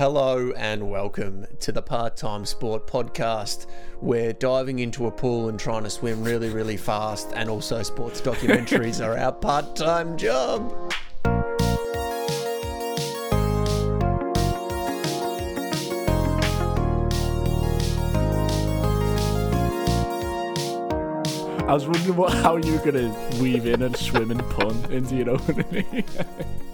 Hello and welcome to the Part Time Sport Podcast. We're diving into a pool and trying to swim really, really fast, and also sports documentaries are our part time job. I was wondering what, how you were going to weave in a swimming pun into your opening.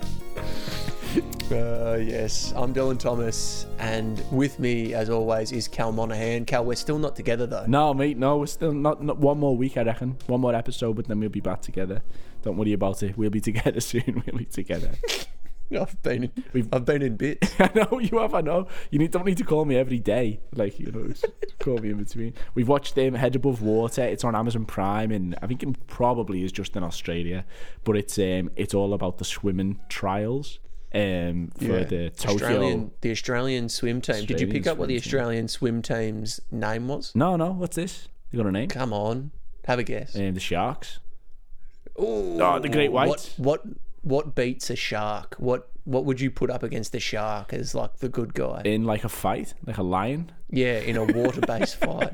Uh, yes, I'm Dylan Thomas, and with me, as always, is Cal Monahan. Cal, we're still not together though. no, mate, no, we're still not, not one more week, I reckon. One more episode, but then we'll be back together. Don't worry about it. We'll be together soon. We'll be together. I've been in, We've- I've been in bits. I know you have. I know. You need don't need to call me every day. Like you know, call me in between. We've watched um, Head Above Water. It's on Amazon Prime, and I think it probably is just in Australia. But it's um, it's all about the swimming trials. Um, for Yeah. the Tokyo. Australian, the Australian swim team. Did you pick up what the swim team. Australian swim team's name was? No, no. What's this? You got a name? Come on, have a guess. Um, the Sharks. Ooh, Oh, the Great What, Whites. what what beats a shark? What what would you put up against a shark as like the good guy? In like a fight, like a lion. Yeah, in a water based fight.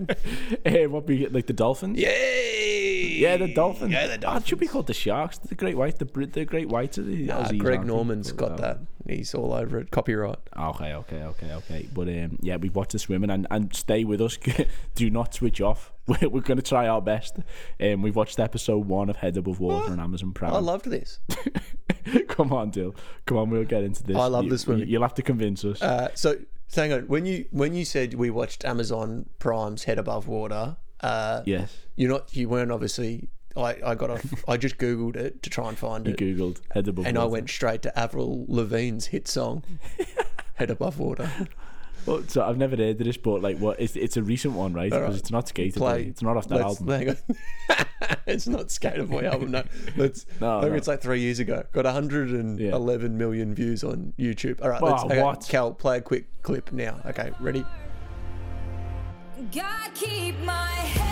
Eh, what be like the dolphins? Yay! Yeah, the dolphins. Yeah, the Oh, it dolphins. should be called the Sharks. The Great White. The The Great Whites. Are the Nah, Aussies, Greg? Norman's got that. He's all over it. Copyright. Okay, okay, okay, okay. But um, yeah, we watch the swimming and, and stay with us. Do not switch off. We're, we're going to try our best. Um, we've watched episode one of Head Above Water on Amazon Prime. I loved this. Come on, Dill. Come on, we'll get into this. I love You- the swimming. You'll have to convince us. Uh, so, so hang on. When you when you said we watched Amazon Prime's Head Above Water, uh, yes. you're not. You weren't obviously. I, I got off. I just googled it to try and find You it, googled Head Above and I went straight to Avril Lavigne's hit song, "Head Above Water." Well, so I've never heard of this, but like, what? It's, it's a recent one, right? Because right. it's not skated. Play- It's not off that Let's- album. it's not Skater Boy album. No, it's No, no. it's like three years ago. Got 111 million views on YouTube. All right, let's okay, what? Cal, play a quick clip now. Okay, ready? God keep my head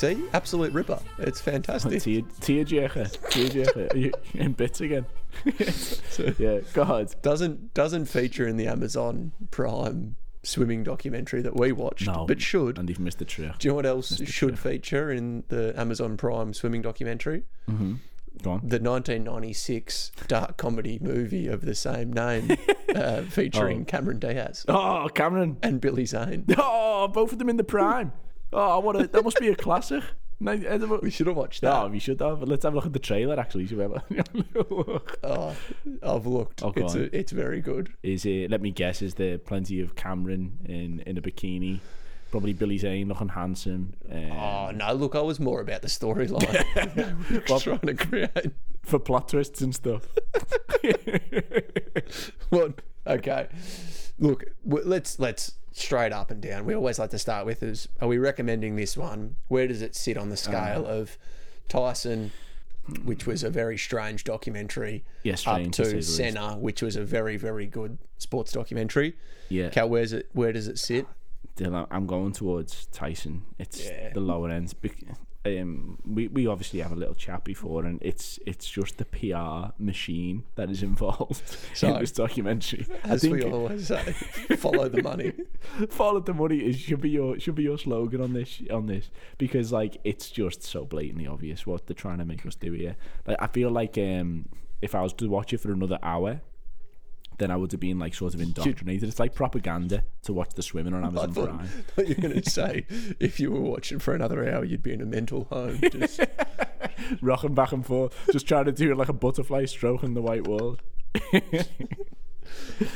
See, absolute ripper. It's fantastic. Tear, tearjerker, tearjerker. In bits again? yeah, God. Doesn't doesn't feature in the Amazon Prime swimming documentary that we watched, No, but should. And you've missed the trick. Do you know what else should feature in the Amazon Prime swimming documentary? Go on. the 1996 dark comedy movie of the same name, uh, featuring Oh. Cameron Diaz Oh, Cameron. and Billy Zane. Oh, both of them in the prime. Oh, what a, that must be a classic. We should have watched that. No, we should have. Let's have a look at the trailer. Actually, should we have a look? Oh, I've looked. Oh, it's a, it's very good. Is it? Let me guess. Is there plenty of Cameron in in a bikini? Probably Billy Zane looking handsome. Um, Oh no! Look, I was more about the storyline. We're trying to create for plot twists and stuff. what? Okay. Look, let's let's straight up and down. We always like to start with is: Are we recommending this one? Where does it sit on the scale Uh. of Tyson, which was a very strange documentary, Yeah, up to say to the least. Senna, which was a very very good sports documentary? Yeah. Cal, where's it? Where does it sit? Dylan, I'm going towards Tyson. It's Yeah. the lower end. Um, we we obviously have a little chat before, and it's it's just the PR machine that is involved So, in this documentary. I As we always say, follow the money. follow the money is should be your should be your slogan on this on this because like it's just so blatantly obvious what they're trying to make us do here. Like I feel like um if I was to watch it for another hour. Then I would have been like sort of indoctrinated. It's like propaganda to watch the swimming on Amazon thought, Prime. thought you were going to say if you were watching for another hour, you'd be in a mental home. Just, rocking back and forth, just trying to do like a butterfly stroke stroking the white wall. it,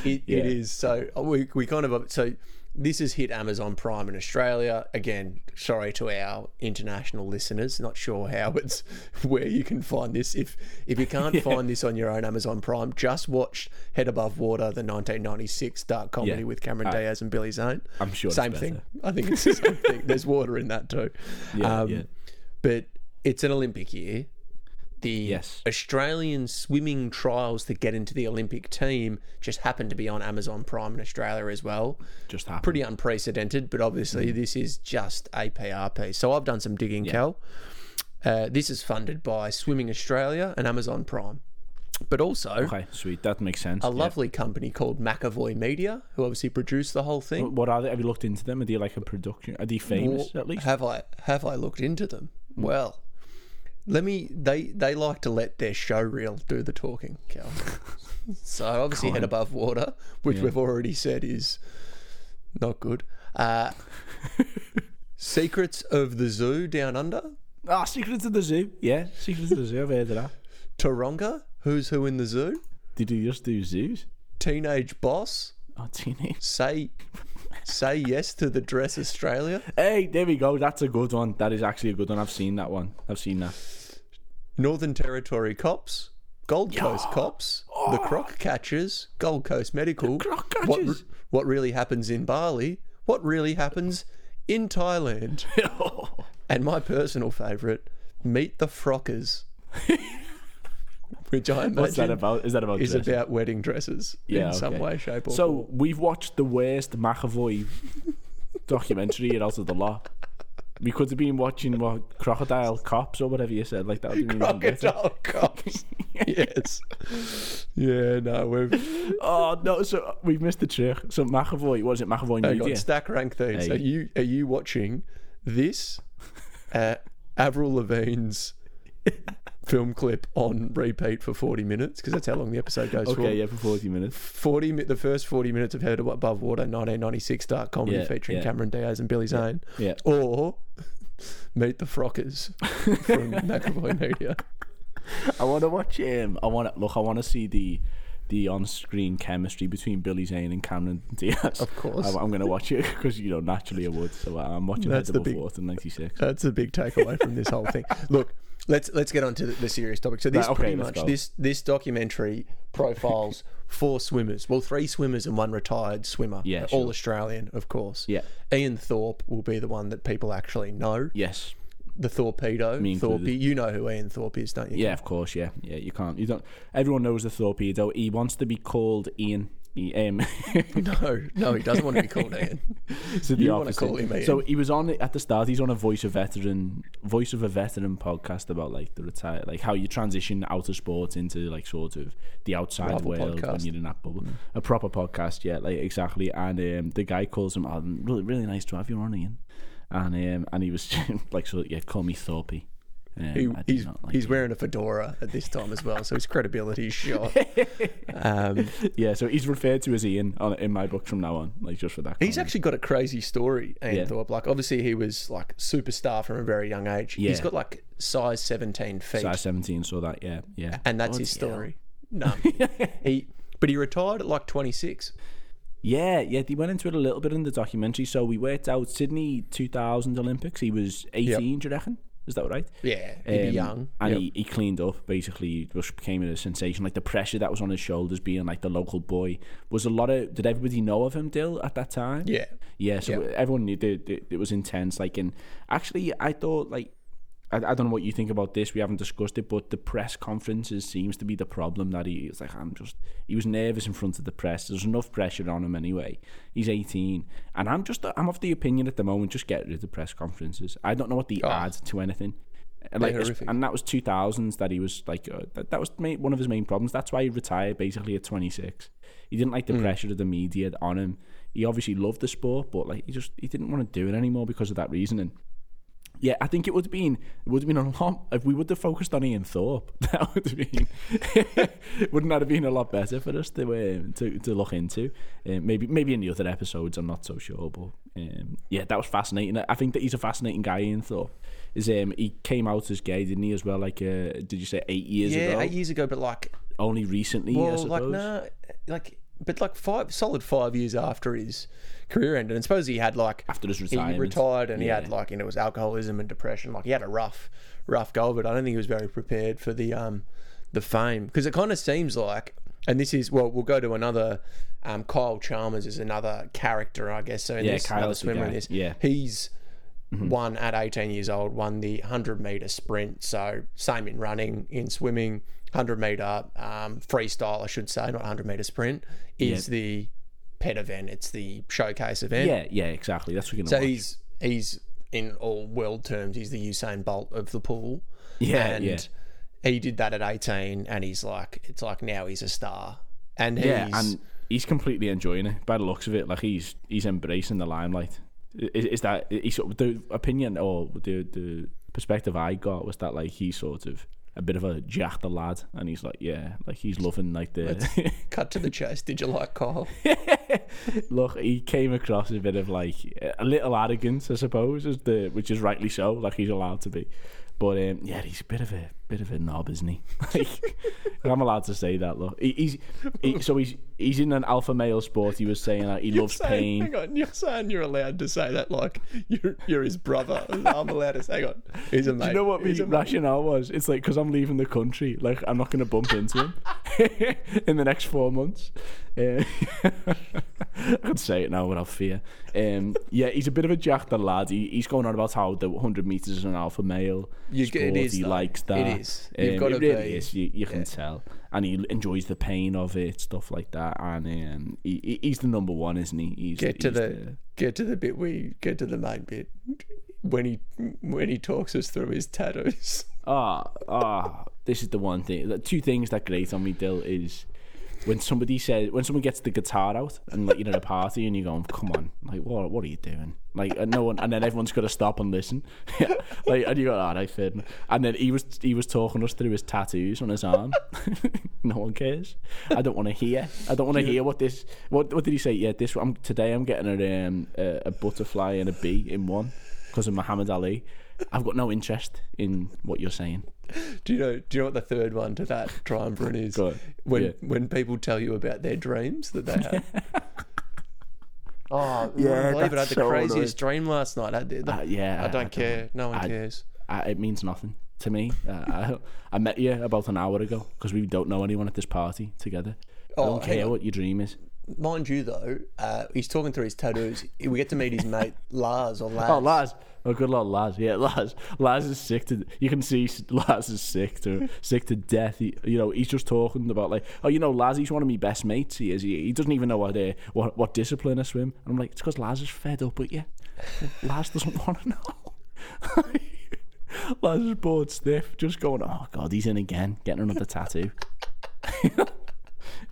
Yeah. it is so uh, we we kind of so this has hit Amazon Prime in Australia again. Sorry to our international listeners. Not sure how it's where you can find this. If if you can't find this on your own Amazon Prime, just watch Head Above Water, the 1996 dark comedy Yeah. with Cameron Uh, Diaz and Billy Zane. I'm sure same thing. I think it's the same thing. There's water in that too. Yeah, Um, yeah. But it's an Olympic year. The Yes. Australian swimming trials to get into the Olympic team just happened to be on Amazon Prime in Australia as well. Just happened. Pretty unprecedented, but obviously Mm. this is just a PR. So I've done some digging, Cal. Uh, this is funded by Swimming Australia and Amazon Prime, but also Okay, sweet. That makes sense. a yeah. lovely company called McAvoy Media, who obviously produced the whole thing. What are they? Have you looked into them? Are they like a production? Are they famous Well, at least? Have I have I looked into them? Well, let me. They they like to let their show reel do the talking, Cal. so obviously, head above water, which we've already said is not good. Uh, Secrets of the Zoo Down Under, Ah, Secrets of the Zoo. Yeah, Secrets of the Zoo. I've heard of that. Taronga, Who's Who in the Zoo, Did you just do zoos? Teenage Boss, Oh, teenage. Say Say Yes to the Dress Australia, Hey, there we go. That's a good one. That is actually a good one. I've seen that one. I've seen that. Northern Territory Cops, Gold Coast Cops, oh. The Croc Catchers, Gold Coast Medical, Croc what, re- what really happens in Bali, what really happens in Thailand, and my personal favourite, Meet the Frockers, which I imagine What's that about? Is that about is dresses? about wedding dresses Yeah, in some way, shape, or So form. we've watched the worst McAvoy documentary out of the lot. We could have been watching what Crocodile Cops or whatever you said. Like that. would. Crocodile Cops. yes. Yeah, no, we've Oh no! So we've missed the trick. So McAvoy, what is it? McAvoy Hang Media. on, stack rank these. Hey. Are you are you watching this uh, Avril Lavigne's film clip on repeat for forty minutes? Because that's how long the episode goes for. Okay, yeah, for forty minutes. Forty the first forty minutes of Head Above Water, 1996 dark comedy Yeah, featuring yeah. Cameron Diaz and Billy Zane, Yeah. or Meet the Frockers from McAvoy Media. I want to watch. Um, I want to look. I want to see the the on-screen chemistry between Billy Zane and Cameron Diaz. Of course. I, am going to watch it because you know naturally I would. So uh, I'm watching That's Head the Above big- Water '96. That's the big takeaway from this whole thing. Look, let's let's get on to the, the serious topic. So this Right, okay, pretty much go. this this documentary profiles four swimmers. Well, three swimmers and one retired swimmer. Yeah, all sure. Australian, of course. Yeah. Ian Thorpe will be the one that people actually know. Yes. The torpedo, Thorpe. You know who Ian Thorpe is, don't you? Yeah, of course. Yeah, yeah. You can't. You don't. Everyone knows the torpedo. He wants to be called Ian. He, um, No, no, he doesn't want to be called Ian. so the You wanna call him Ian. So he was on at the start. He's on a voice of veteran, voice of a veteran podcast about like the retire, like how you transition out of sports into like sort of the outside Proper world when podcast. you're in that bubble. A proper podcast, yeah, like exactly. And um, the guy calls him, oh, really, really nice to have you on, Ian. And um, and he was like, so yeah, call me Thorpe. He, he's like he's wearing a fedora at this time as well, so his credibility is shot. Um, yeah, so he's referred to as Ian on, in my books from now on, like just for that. He's comment. actually got a crazy story, Ian Yeah. Thorpe. Like, obviously, he was like superstar from a very young age. He's got like size 17 feet, size seventeen. Saw that, yeah, yeah. and that's his story. No, he, but he retired at like 26. Yeah, yeah, they went into it a little bit in the documentary. So we worked out Sydney 2000 Olympics. He was 18, do you reckon? Is that right? Yeah, he'd Um, young. And Yep. he, he cleaned up, basically, just became a sensation. Like the pressure that was on his shoulders, being like the local boy, was a lot of. Did everybody know of him, Dill, at that time? yeah, Yeah, so Yeah. everyone knew that that it was intense. Like, and actually, I thought like. I, I don't know what you think about this. We haven't discussed it, but the press conferences seems to be the problem. That he is like, I'm just. He was nervous in front of the press. There's enough pressure on him anyway. He's 18, and I'm just. I'm of the opinion at the moment. Just get rid of the press conferences. I don't know what they Oh. add to anything. And like, and that was 2000s that he was like. Uh, that, that was one of his main problems. That's why he retired basically at 26. He didn't like the pressure of the media on him. He obviously loved the sport, but like he just he didn't want to do it anymore because of that reasoning. Yeah, I think it would have been it would have been a lot if we would have focused on Ian Thorpe. That would have been wouldn't that have been a lot better for us to um, to to look into? Um, maybe maybe in the other episodes, I'm not so sure, but um, yeah, that was fascinating. I think that he's a fascinating guy. Ian Thorpe is um he came out as gay, didn't he? As well, like uh, did you say eight years yeah, ago? eight years ago, but like, Only recently, I well, like no, like, but like five solid five years after his career ended, and suppose he had like After his he retired and he had like you know it was alcoholism and depression. Like he had a rough, rough go of it. I don't think he was very prepared for the um the fame because it kind of seems like, and this is well, we'll go to another. Um, Kyle Chalmers is another character, I guess. So in Yeah, this, Kyle's another the swimmer in this, yeah. he's won at 18 years old, won the 100 meter sprint. So same in running, in swimming, 100 meter um, freestyle, I should say, not 100 meter sprint, is the pet event. It's the showcase event. Yeah, yeah, exactly. That's what you're So gonna watch. he's he's in all world terms, he's the Usain Bolt of the pool. Yeah, and yeah. he did that at 18, and he's like, it's like now he's a star, and he's Yeah, and he's completely enjoying it by the looks of it. Like he's he's embracing the limelight. Is, is that is sort of the opinion or the the perspective I got was that like he sort of a bit of a jack the lad, and he's like yeah, like he's loving like the cut to the chase. Did you like Carl? look. He came across a bit of like a little arrogance, I suppose, as the which is rightly so. Like he's allowed to be. But um, yeah, he's a bit of a bit of a knob, isn't he? Like, I'm allowed to say that. Look, he, he's he, so he's he's in an alpha male sport. He was saying that he loves saying, pain. Hang on, you're saying you're allowed to say that like you're you're his brother. I'm allowed to say, hang on, he's a mate. Do you know what He's rationale was? It's like because I'm leaving the country, like I'm not going to bump into him in the next four months. Uh, I can say it now without fear. Um, yeah, he's a bit of a jack the lad. He, he's going on about how the 100 meters is an alpha male You sport. it is, he though. likes It that. Is. You've Um, gotta it really be- is. You, you can tell, and he enjoys the pain of it, stuff like that. And um, he, he- he's the number one, isn't he? He's, Get to he's the get to the bit we get to the main bit when he when he talks us through his tattoos. Ah, ah, this is the one thing. The two things that grate on me, Dill, is when somebody says when someone gets the guitar out and like you're at a party and you're going, "Come on, like what? What are you doing?" Like and no one, and then everyone's got to stop and listen. like and you go, "All right, fair enough." And then he was he was talking us through his tattoos on his arm. no one cares. I don't want to hear. I don't want to hear what this. What what did he say? Yeah, this. I'm today. I'm getting a um, a, a butterfly and a bee in one because of Muhammad Ali. I've got no interest in what you're saying. Do you know? Do you know what the third one to that triumvirate is? Go on. When Yeah. when people tell you about their dreams that they have. Oh, Yeah, yeah, believe it. I had the so craziest dream last night. I did. Uh, yeah, I don't care. No one I- cares. Uh, it means nothing to me. Uh, I, I met you about an hour ago because we don't know anyone at this party together. I Oh, don't care on. what your dream is. Mind you, though, uh, he's talking through his tattoos. We get to meet his mate Lars or Laz. Oh, Laz. Oh, good lord, Laz. Yeah, Laz. Laz is sick to. You can see Laz is sick to sick to death. He, you know, he's just talking about like, oh, you know, Laz. He's one of my best mates. He is. He, he doesn't even know what uh, what what discipline I swim. And I'm like, it's because Laz is fed up with you. Laz doesn't want to know. Laz is bored stiff, just going, oh god, he's in again, getting another tattoo.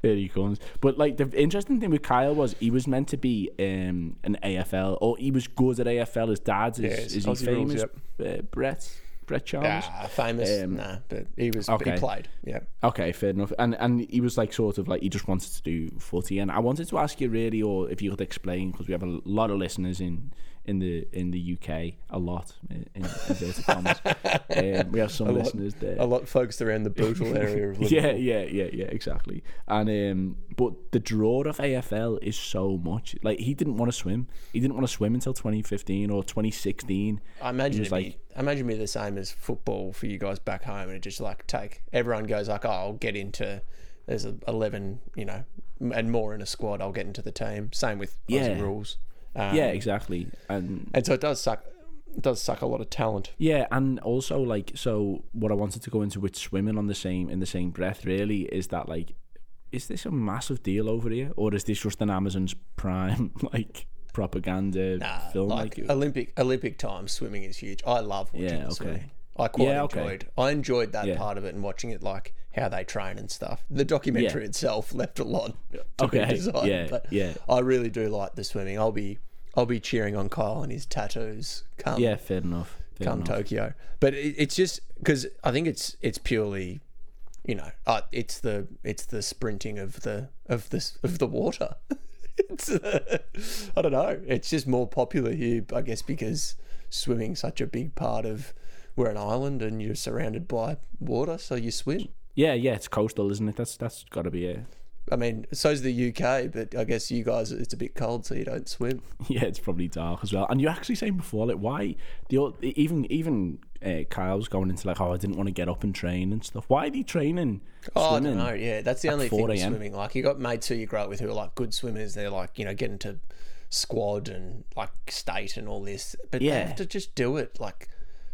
Here he comes. But like the interesting thing with Kyle was he was meant to be um, an AFL, or he was good at AFL. His dad's is, Yes, is he Aussie rules, famous? Uh, Brett Brett Chalmers. Ah, famous. Um, nah, but he was. Okay. he played. Yeah. Okay, fair enough. And and he was like sort of like he just wanted to do footy. And I wanted to ask you really, or if you could explain, because we have a lot of listeners in in the in the UK, a lot in, in inverted commas. um, we have some A lot- listeners there. A lot focused around the Bootle area. Yeah, yeah, yeah, yeah, exactly. And um, but the draw of AFL is so much. Like he didn't want to swim. He didn't want to swim until 2015 or 2016. I imagine like- be, I imagine be the same as football for you guys back home, and it just like take everyone goes like, oh, I'll get into. There's a eleven, you know, and more in a squad. I'll get into the team. Same with Aussie Yeah. rules. Um, Yeah, exactly. And and so it does suck. It does suck a lot of talent. yeah, and also like so, what I wanted to go into with swimming on the same in the same breath really is that like, is this a massive deal over here, or is this just an Amazon's Prime like propaganda Nah, film? like, Like, Olympic Olympic time swimming is huge. I love watching Yeah, okay. swimming. I quite Yeah, okay. enjoyed. I enjoyed that Yeah. part of it and watching it, like how they train and stuff. The documentary Yeah. itself left a lot to Okay, be desired. yeah, but yeah. I really do like the swimming. I'll be I'll be cheering on Kyle and his tattoos come yeah, fair enough. Fair come enough. Tokyo. But it, it's just because I think it's it's purely, you know, uh, it's the it's the sprinting of the of this of the water. it's uh, I don't know. It's just more popular here, I guess, because swimming's such a big part of. We're an island and you're surrounded by water, so you swim. Yeah, yeah, it's coastal, isn't it? That's that's got to be it. I mean, so's the UK, but I guess you guys it's a bit cold, so you don't swim. Yeah, it's probably dark as well. And you actually saying before, like, why the even even uh, Kyle's going into like, oh, I didn't want to get up and train and stuff. Why are they training Oh. I don't know. Yeah, that's the only thing with swimming. Like you got mates who you grow up with who are like good swimmers. They're like you know getting to squad and like state and all this, but they have to just do it like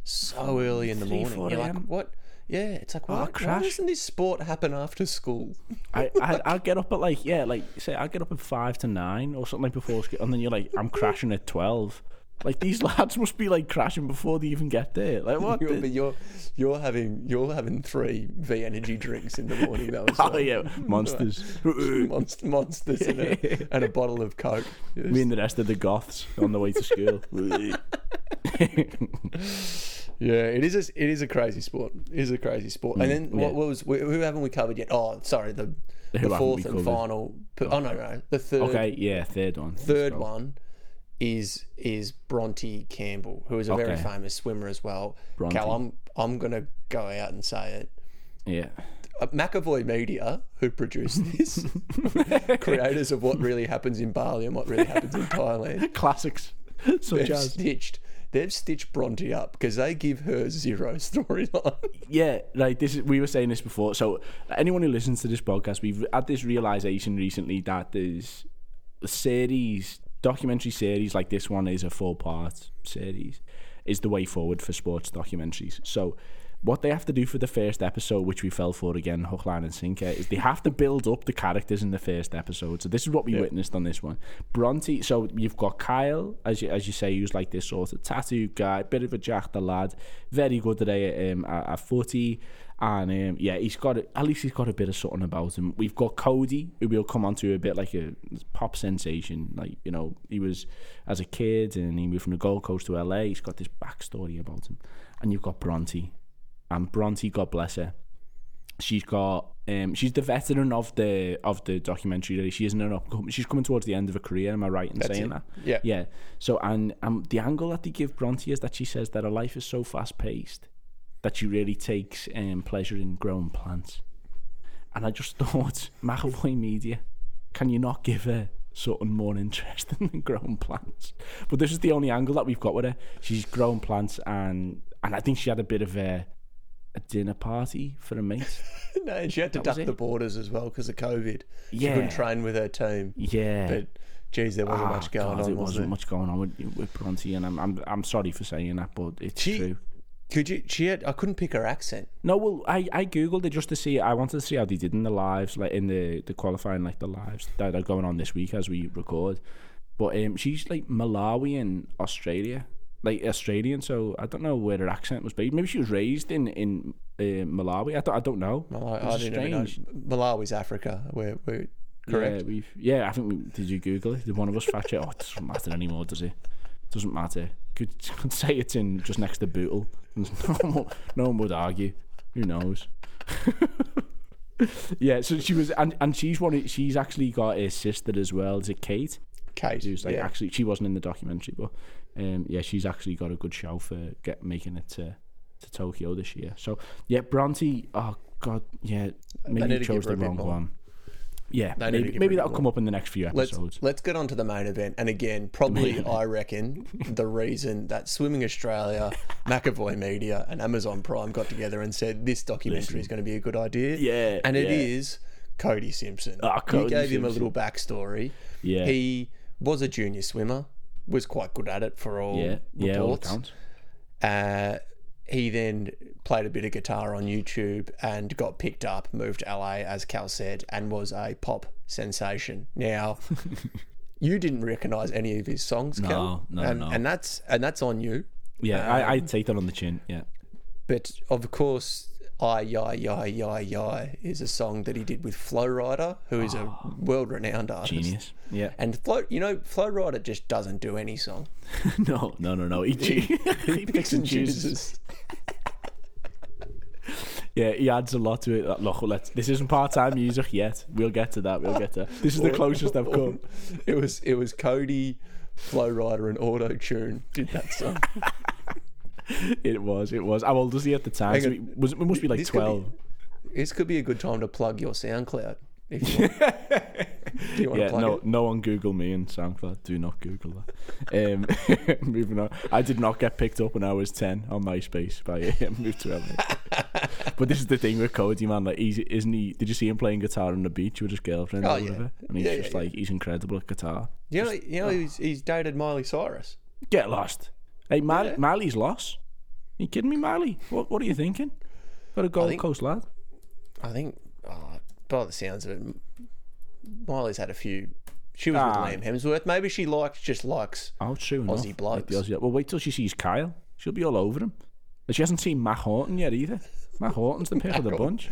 so early in the 3, morning. You're like, what? Yeah, it's like, Oh, why, why crash. doesn't this sport happen after school? I, I I'll get up at like yeah, like say I get up at five to nine or something like before school, and then you're like I'm crashing at twelve. Like these lads must be like crashing before they even get there. Like what? You're, but you're you're having you're having three V energy drinks in the morning though. as oh yeah, monsters. Monst- monsters and a, and a bottle of coke. Me and the rest of the goths on the way to school. Yeah, it is. A, it is a crazy sport. It is a crazy sport. and then Mm, yeah. what, what was who haven't we covered yet? Oh, sorry, the the fourth and final. Oh no, no, the third okay, yeah, third one. third one is is Bronte Campbell, who is a very famous swimmer as well. Bronte. Cal, I'm I'm gonna go out and say it. Yeah. Uh, McAvoy Media, who produced this, creators of what really happens in Bali and what really happens in Thailand, Classics such they've stitched they've stitched Bronte up because they give her zero storyline. yeah, like this is we were saying this before. So anyone who listens to this podcast, we've had this realization recently that there's series, documentary series like this one is a four part series, is the way forward for sports documentaries. So what they have to do for the first episode, which we fell for again, hook, line, and sinker, is they have to build up the characters in the first episode. So this is what we witnessed on this one. Bronte. So you've got Kyle, as you as you say, who's like this sort of tattoo guy, bit of a jack the lad, very good today at, um, at, at footy. And um, yeah, he's got at least he's got a bit of something about him. We've got Cody, who we'll come on to a bit like a pop sensation. Like you know, he was as a kid and he moved from the Gold Coast to LA. He's got this backstory about him. And you've got Bronte, and Bronte, God bless her, she's got um, she's the veteran of the of the documentary. Really. She isn't an up. She's coming towards the end of her career. Am I right in saying it. that? Yeah. Yeah. So and um, the angle that they give Bronte is that she says that her life is so fast paced that she really takes um, pleasure in growing plants. And I just thought, McAvoy Media, can you not give her something more interesting than growing plants? But this is the only angle that we've got with her. She's growing plants, and and I think she had a bit of a a dinner party for a mate. no, and she had to That duck the borders as well because of COVID. She Yeah. couldn't train with her team. Yeah. But geez, there wasn't Ah, much going God, on, It was wasn't there? much going on with, with Bronte, and I'm, I'm I'm sorry for saying that, but it's She- true. Could you? She had. I couldn't pick her accent. No, well, I, I googled it just to see. I wanted to see how they did in the lives, like in the the qualifying, like the lives that are going on this week as we record. But um, she's like Malawi and Australia, like Australian. So I don't know where her accent was based. Maybe she was raised in in uh, Malawi. I don't I don't know. Malawi, I didn't know. Malawi's Africa. We're, we're correct. Yeah, yeah. I think we did. You Google it? Did one of us fact check? Oh, it doesn't matter anymore, does it? Doesn't matter. Could, could say it's in just next to Bootle. No one, no one would argue. Who knows? yeah. So she was, and and she's one. of- She's actually got a sister as well. Is it Cate? Cate. Who's like yeah. actually she wasn't in the documentary, but um, yeah, she's actually got a good show for get making it to to Tokyo this year. So yeah, Bronte. Oh God, yeah. Maybe you chose the wrong one. Yeah, They maybe, maybe that'll come up in the next few Let's episodes. let's get on to the main event. And again, probably I reckon the reason that Swimming Australia, McAvoy Media, and Amazon Prime got together and said this documentary Listen. is going to be a good idea. Yeah, and it yeah. is Cody Simpson. You Cody gave him a little backstory. Yeah. he was a junior swimmer, was quite good at it for all yeah, yeah, all reports. accounts. Uh, he then played a bit of guitar on YouTube and got picked up, moved to LA, as Cal said, and was a pop sensation. Now, you didn't recognise any of his songs, No, Cal, no, and, no. and that's and that's on you. Yeah, I, I'd take that on the chin. Yeah, But of course, "I Yi Yi Yi Yi" is a song that he did with Flo Rida, who is a ah. world-renowned artist. genius. Yeah, And Flo, you know, Flo Rida just doesn't do any song. no, no, no, no. He, he, picks and chooses. Yeah, he adds a lot to it. Look, let's. This isn't part-time music yet. We'll get to that. We'll get to. This is the closest I've come. It was it was Cody, Flo Rida, and Auto Tune did that song. It was. It was. How old was he at the time? So he was, it must be like This could be- twelve. This could be a good time to plug your SoundCloud. If you want. Do you want Yeah, to plug no, it? no one Google me and SoundCloud. Do not Google that. Um, moving on. I did not get picked up when I was ten on MySpace, but I moved to LA. but this is the thing with Cody, man. Like, he's isn't he? Did you see him playing guitar on the beach with his girlfriend Oh, or yeah. whatever? And he's Yeah, just yeah, like, he's incredible at guitar. You know, you know, he's, he's dated Miley Cyrus. Get lost. Hey, Miley, Yeah. Miley's lost. you kidding me, Miley? What What are you thinking? Got a Gold think- Coast lad. I think, oh, by the sounds of it, Miley's had a few. She was Ah. with Liam Hemsworth. Maybe she likes just likes. Oh, true enough. Aussie Like blokes. Aussie- well, wait till she sees Kyle. She'll be all over him. And she hasn't seen Mack Horton yet either. Mack Horton's the pick of the bunch.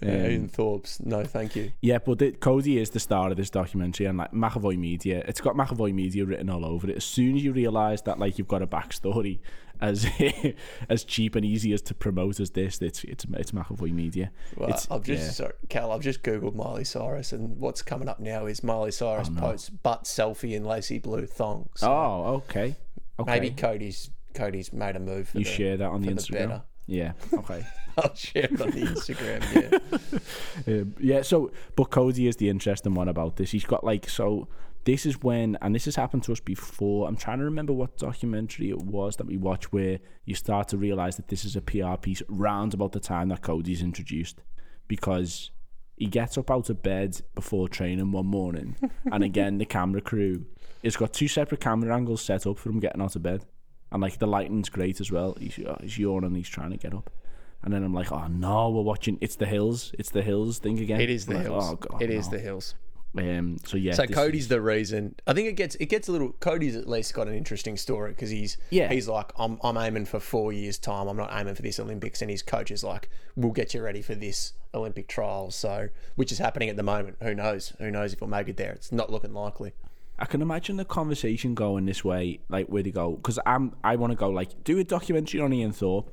Um, Ian Thorpe's. No, thank you. Yeah, but the, Cody is the star of this documentary, and like McAvoy Media, it's got McAvoy Media written all over it. As soon as you realise that like you've got a backstory as as cheap and easy as to promote as this, it's it's it's McAvoy Media. Well, it's I've just yeah. sorry, Cal. I've just googled Miley Cyrus, and what's coming up now is Miley Cyrus posts butt selfie in lacy blue thongs. So oh okay okay. maybe Cody's Cody's made a move. For you the, share that on the the Instagram. better. Yeah, okay. I'll share it on the Instagram. Yeah. Um, yeah, so but Cody is the interesting one about this. He's got like so. This is when, and this has happened to us before. I'm trying to remember what documentary it was that we watched where you start to realize that this is a PR piece round about the time that Cody's introduced, because he gets up out of bed before training one morning, and again the camera crew has got two separate camera angles set up for him getting out of bed, and like the lighting's great as well. He's uh, he's yawning, he's trying to get up. And then I'm like, oh no, we're watching. It's the hills. It's the hills thing again. It is the like, hills. Oh god, it is no. the hills. Um, so yeah. So Cody's is- the reason. I think it gets it gets a little. Cody's at least got an interesting story because he's Yeah. he's like I'm I'm aiming for four years time. I'm not aiming for this Olympics, and his coach is like, we'll get you ready for this Olympic trials. So which is happening at the moment. Who knows? Who knows if we'll make it there? It's not looking likely. I can imagine the conversation going this way, like where they go, because I'm I want to go like do a documentary on Ian Thorpe,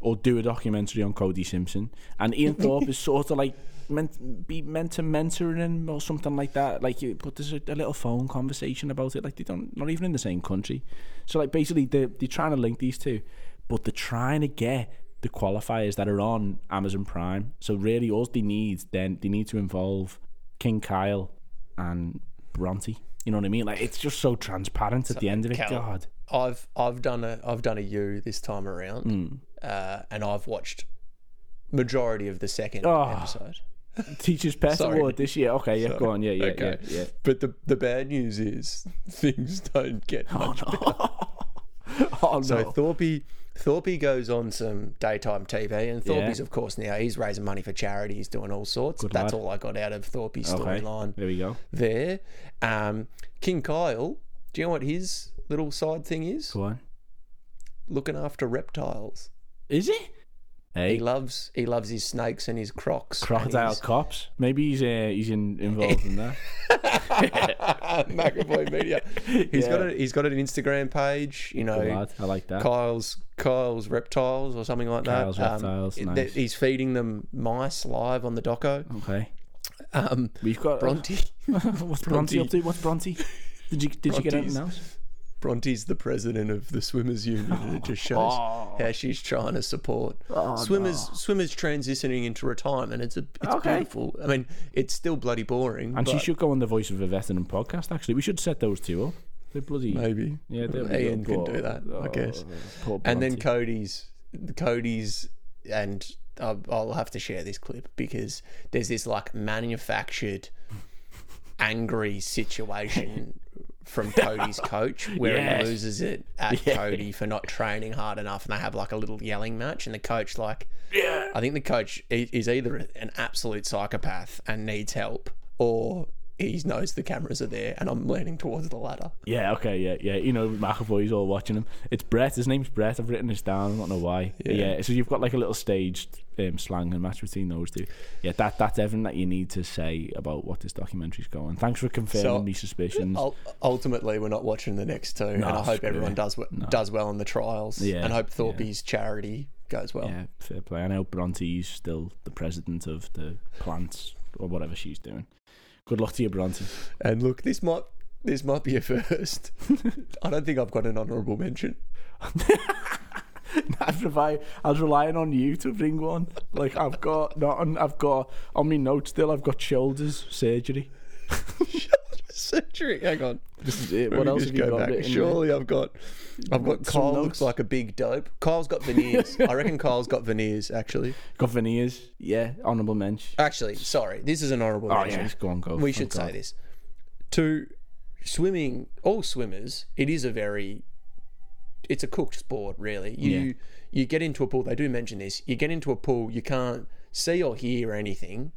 or do a documentary on Cody Simpson, and Ian Thorpe is sort of like meant be meant to mentoring him or something like that. Like, you, but there's a, a little phone conversation about it. Like they don't not even in the same country, so like basically they they're trying to link these two, but they're trying to get the qualifiers that are on Amazon Prime. So really, all they need then they need to involve King Kyle and Bronte. You know what I mean? Like it's just so transparent at the end of it. Cal- God, I've I've done a I've done a U this time around, Hmm. uh, and I've watched majority of the second Oh. episode. Teacher's Pet Sorry. Award this year. Okay, yeah, go on. Yeah, yeah, Okay. yeah, yeah. But the the bad news is things don't get much better. Oh no. So Thorpe Thorpe goes on some daytime TV, and Thorpe's Yeah. of course now he's raising money for charity. He's doing all sorts. Good That's lad. all I got out of Thorpe's okay. storyline There we go. there. Um, King Kyle, do you know what his little side thing is? On. Looking after reptiles. Is he? He loves he loves his snakes and his crocs. crocodile his- cops. Maybe he's uh, he's in, involved in that. McAvoy Media. He's got Yeah. a he's got an Instagram page. You know. I like that. Kyle's Kyle's reptiles or something like Kyle's that. Reptiles, it- nice. He's feeding them mice live on the doco. Okay. Um, We've got Bronte. What's Bronte up to? What's Bronte? Did you did you get Bronte's- anything else? Bronte's the president of the swimmers union, and it just oh, shows how she's trying to support oh, swimmers. Swimmers transitioning into retirement. It's a it's Okay. beautiful. I mean, it's still bloody boring. And she should go on the Voice of a Veteran podcast. Actually, we should set those two up. They're bloody. maybe Yeah, there we Ian go. can do that, I Oh, guess. poor And then Cody's, Cody's, and I'll, I'll have to share this clip because there's this like manufactured, angry situation from Cody's coach where he loses it at Cody for not training hard enough, and they have like a little yelling match, and the coach like, yeah, I think the coach is either an absolute psychopath and needs help, or he knows the cameras are there, and I'm leaning towards the latter. Yeah, okay, yeah, yeah. You know, McAvoy's all watching him. It's Brett. His name's Brett. I've written this down. I don't know why. Yeah. Yeah. so you've got like a little staged um, slang and match between those two. Yeah, that that's everything that you need to say about what this documentary's going. Thanks for confirming So- me suspicions. Ultimately, we're not watching the next two, and I hope everyone it. does w- does well in the trials, Yeah, and hope Thorpe's charity goes well. yeah, fair play. I know Bronte's still the president of the plants or whatever she's doing. Good luck to you, Bronte. And look, this might this might be a first. I don't think I've got an honourable mention. Rely, I was relying on you to bring one. Like I've got not on, I've got on my notes still. I've got shoulders surgery. surgery. Hang on. This is it. What me else have you go got back. Surely I've got I've got Some Kyle notes? looks like a big dope. Kyle's got veneers. I reckon Kyle's got veneers actually. Got veneers. Yeah, honourable mention. Actually, sorry, this is an honourable Oh mention. yeah, go on, go. we Oh, should say this. To swimming, all swimmers, it is a very it's a cooked sport, really. You you get into a pool, they do mention this. You get into a pool, you can't see or hear anything.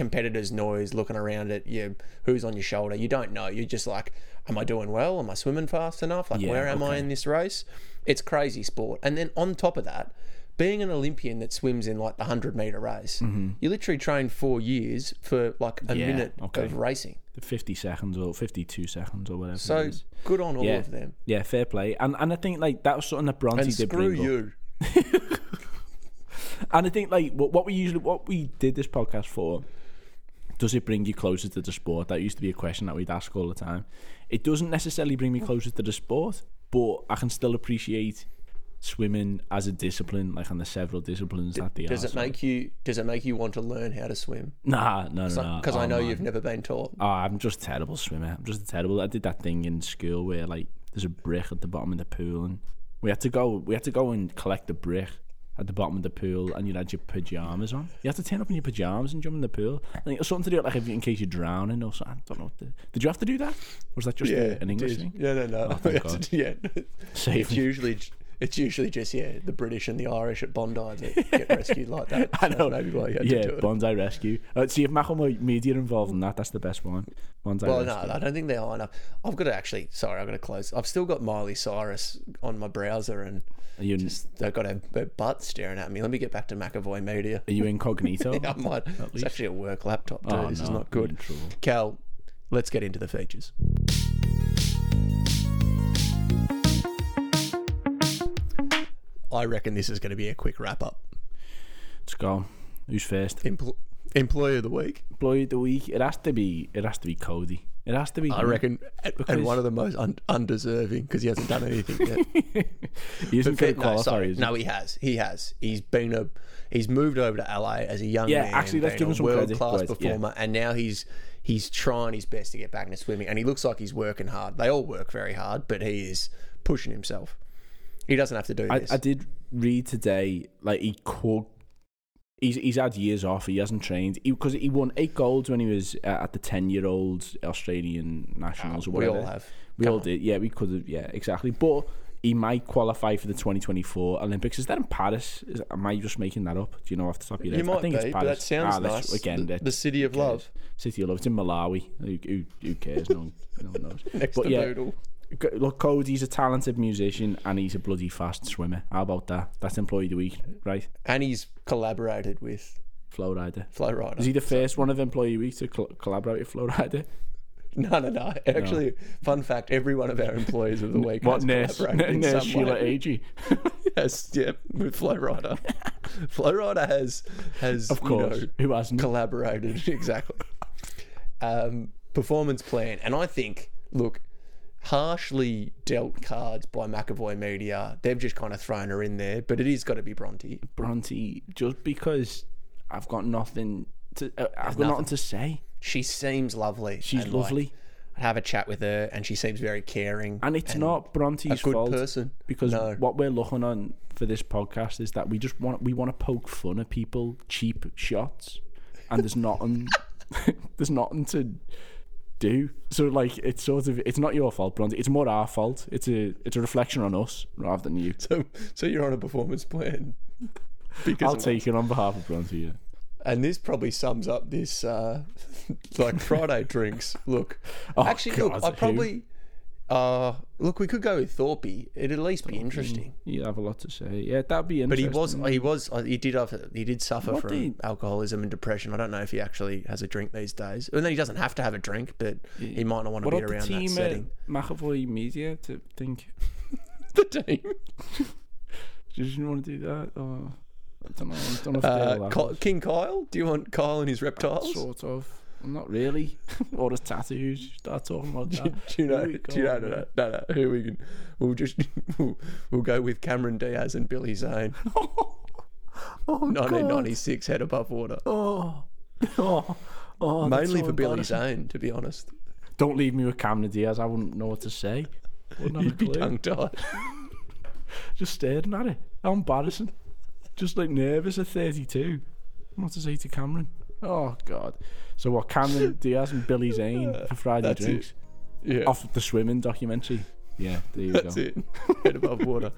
Competitors' noise, looking around at you, who's on your shoulder. You don't know. You're just like, am I doing well? Am I swimming fast enough? Like, Yeah, where am I in this race? It's crazy sport. And then on top of that, being an Olympian that swims in like the 100 meter race, you literally train four years for like a Mm-hmm. Yeah, minute okay. of racing. Fifty seconds or fifty-two seconds or whatever. So good on all Yeah. of them. yeah, fair play. And and I think like that was something that Bronte And did screw you. And I think like what, what we usually what we did this podcast for does it bring you closer to the sport? That used to be a question that we'd ask all the time. It doesn't necessarily bring me closer to the sport, but I can still appreciate swimming as a discipline, like on the several disciplines that they Does are. it So- make you? Does it make you want to learn how to swim? Nah, no, no, no. Because Oh, I know man. you've never been taught. Oh, I'm just a terrible swimmer. I'm just a terrible. I did that thing in school where like there's a brick at the bottom of the pool, and we had to go. We had to go and collect the brick at the bottom of the pool, and you had your pajamas on. You had to turn up in your pajamas and jump in the pool. I think it was something to do like if, in case you're drowning or something. I don't know. What the, did you have to do that? Or was that just a, an English thing? Yeah, no, no. Oh, God. yeah, Save it's usually it's usually just yeah the British and the Irish at Bondi that get rescued like that. I That's know. maybe why you had Yeah, to do it. Bondi Rescue. Uh, see if Macklemore Media are involved in that. That's the best one. Bondi Well, no, I don't think they are enough. I've got to actually. Sorry, I've got to close. I've still got Miley Cyrus on my browser, and you, just they've got her, her butt staring at me. Let me get back to McAvoy Media. are you incognito? I might. It's least. actually a work laptop too. Oh, this is no, not good. Cal, let's get into the features. I reckon this is going to be a quick wrap up. Let's go. Who's first? Empl- employee of the week. Employee of the week. It has to be. It has to be Cody. It has to be. I him. reckon, and- Because- and one of the most un- undeserving because he hasn't done anything yet. he isn't going to qualify. sorry, no, he has. He has. He's been a. He's moved over to LA as a young Yeah, man, actually, let's give him a some world class right, yeah. performer, and now he's he's trying his best to get back into swimming, and he looks like he's working hard. They all work very hard, but he is pushing himself. He doesn't have to do I, this. I did read today. Like he could. He's he's had years off. He hasn't trained because he, won eight golds when he was uh, at the ten year old Australian nationals or we whatever. all have. We Come all on. did. Yeah, we could have. Yeah, exactly. But he might qualify for the 2024 Olympics. Is that in Paris? Is, am I just making that up? Do you know off the top of your head? You I might think be, it's but Paris. that sounds Ah, nice. Again, the, the city of love City of Love. It's in Malawi. Who, who, who cares? No one, no one knows. next But to yeah, Bootle. Look, Cody's a talented musician and he's a bloody fast swimmer. How about that? That's employee of the week, right? And he's collaborated with Flo Rida. Flo Rida. Is he the first one of employee of the week to col- collaborate with Flo Rida? No, no, no. Actually, fun fact: every one of our employees of the week What has nurse? collaborated in Nurse Sheila. Agee. Yes, yeah, with Flo Rida. Flo Rida has has Of course. you know, Who hasn't? collaborated exactly. Um, performance plan, and I think look, harshly dealt cards by McAvoy Media. They've just kind of thrown her in there, but it is got to be Bronte. Bronte, just because I've got nothing to, uh, I've got nothing. nothing to say. She seems lovely. She's and, like, lovely. I have a chat with her, and she seems very caring. And it's not a Bronte's good fault person. because No. what we're looking on for this podcast is that we just want we want to poke fun at people, cheap shots, and there's nothing there's nothing to do. So like it's sort of it's not your fault, Bronte. It's more our fault. It's a it's a reflection on us rather than you. So, so you're on a performance plan. Because I'll take it on behalf of Bronte. Yeah. And this probably sums up this, uh, like Friday drinks. Look, Oh, actually, God, look, I probably, uh, look, we could go with Thorpe. It'd at least be interesting. You have a lot to say. Yeah, that'd be interesting. But interesting. he was, he was, uh, he did have, he did suffer What from did- alcoholism and depression. I don't know if he actually has a drink these days. And then he doesn't have to have a drink, but he might not want to What be about the around that team setting. McAvoy Media to think? The team. Did you want to do that? Or I don't know. I don't know if Uh. Ky- King Kyle. Do you want Kyle and his reptiles? Sort of. Not really. or his tattoos. Start talking about that. do you know? Do you know? No, no, no, no. Who we can? We'll just we'll, we'll go with Cameron Diaz and Billy Zane. Oh, oh, God. 1996 head above water. Oh. Oh. Oh, Mainly so for Billy. Zane, to be honest. Don't leave me with Cameron Diaz. I wouldn't know what to say. Wouldn't You'd be tongue tied. Just staring at it. How embarrassing. Just like nervous at 32. What to say to Cameron? Oh, God. So what, Cameron Diaz and Billy Zane for Friday That's Drinks? Yeah. Off the swimming documentary. Yeah, there you That's go. it. Head above water.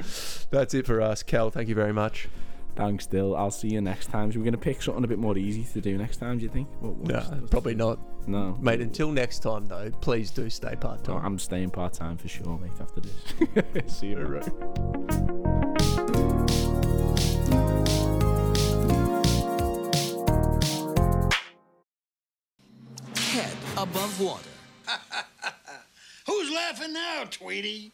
That's it for us. Cal, thank you very much. Thanks, Dill. I'll see you next time. So we're going to pick something a bit more easy to do next time, do you think? What, No, probably not. No. Mate, until next time, though, please do stay part Oh, time. I'm staying part time for sure, mate, after this. see you, man. above water. Who's laughing now, Tweety?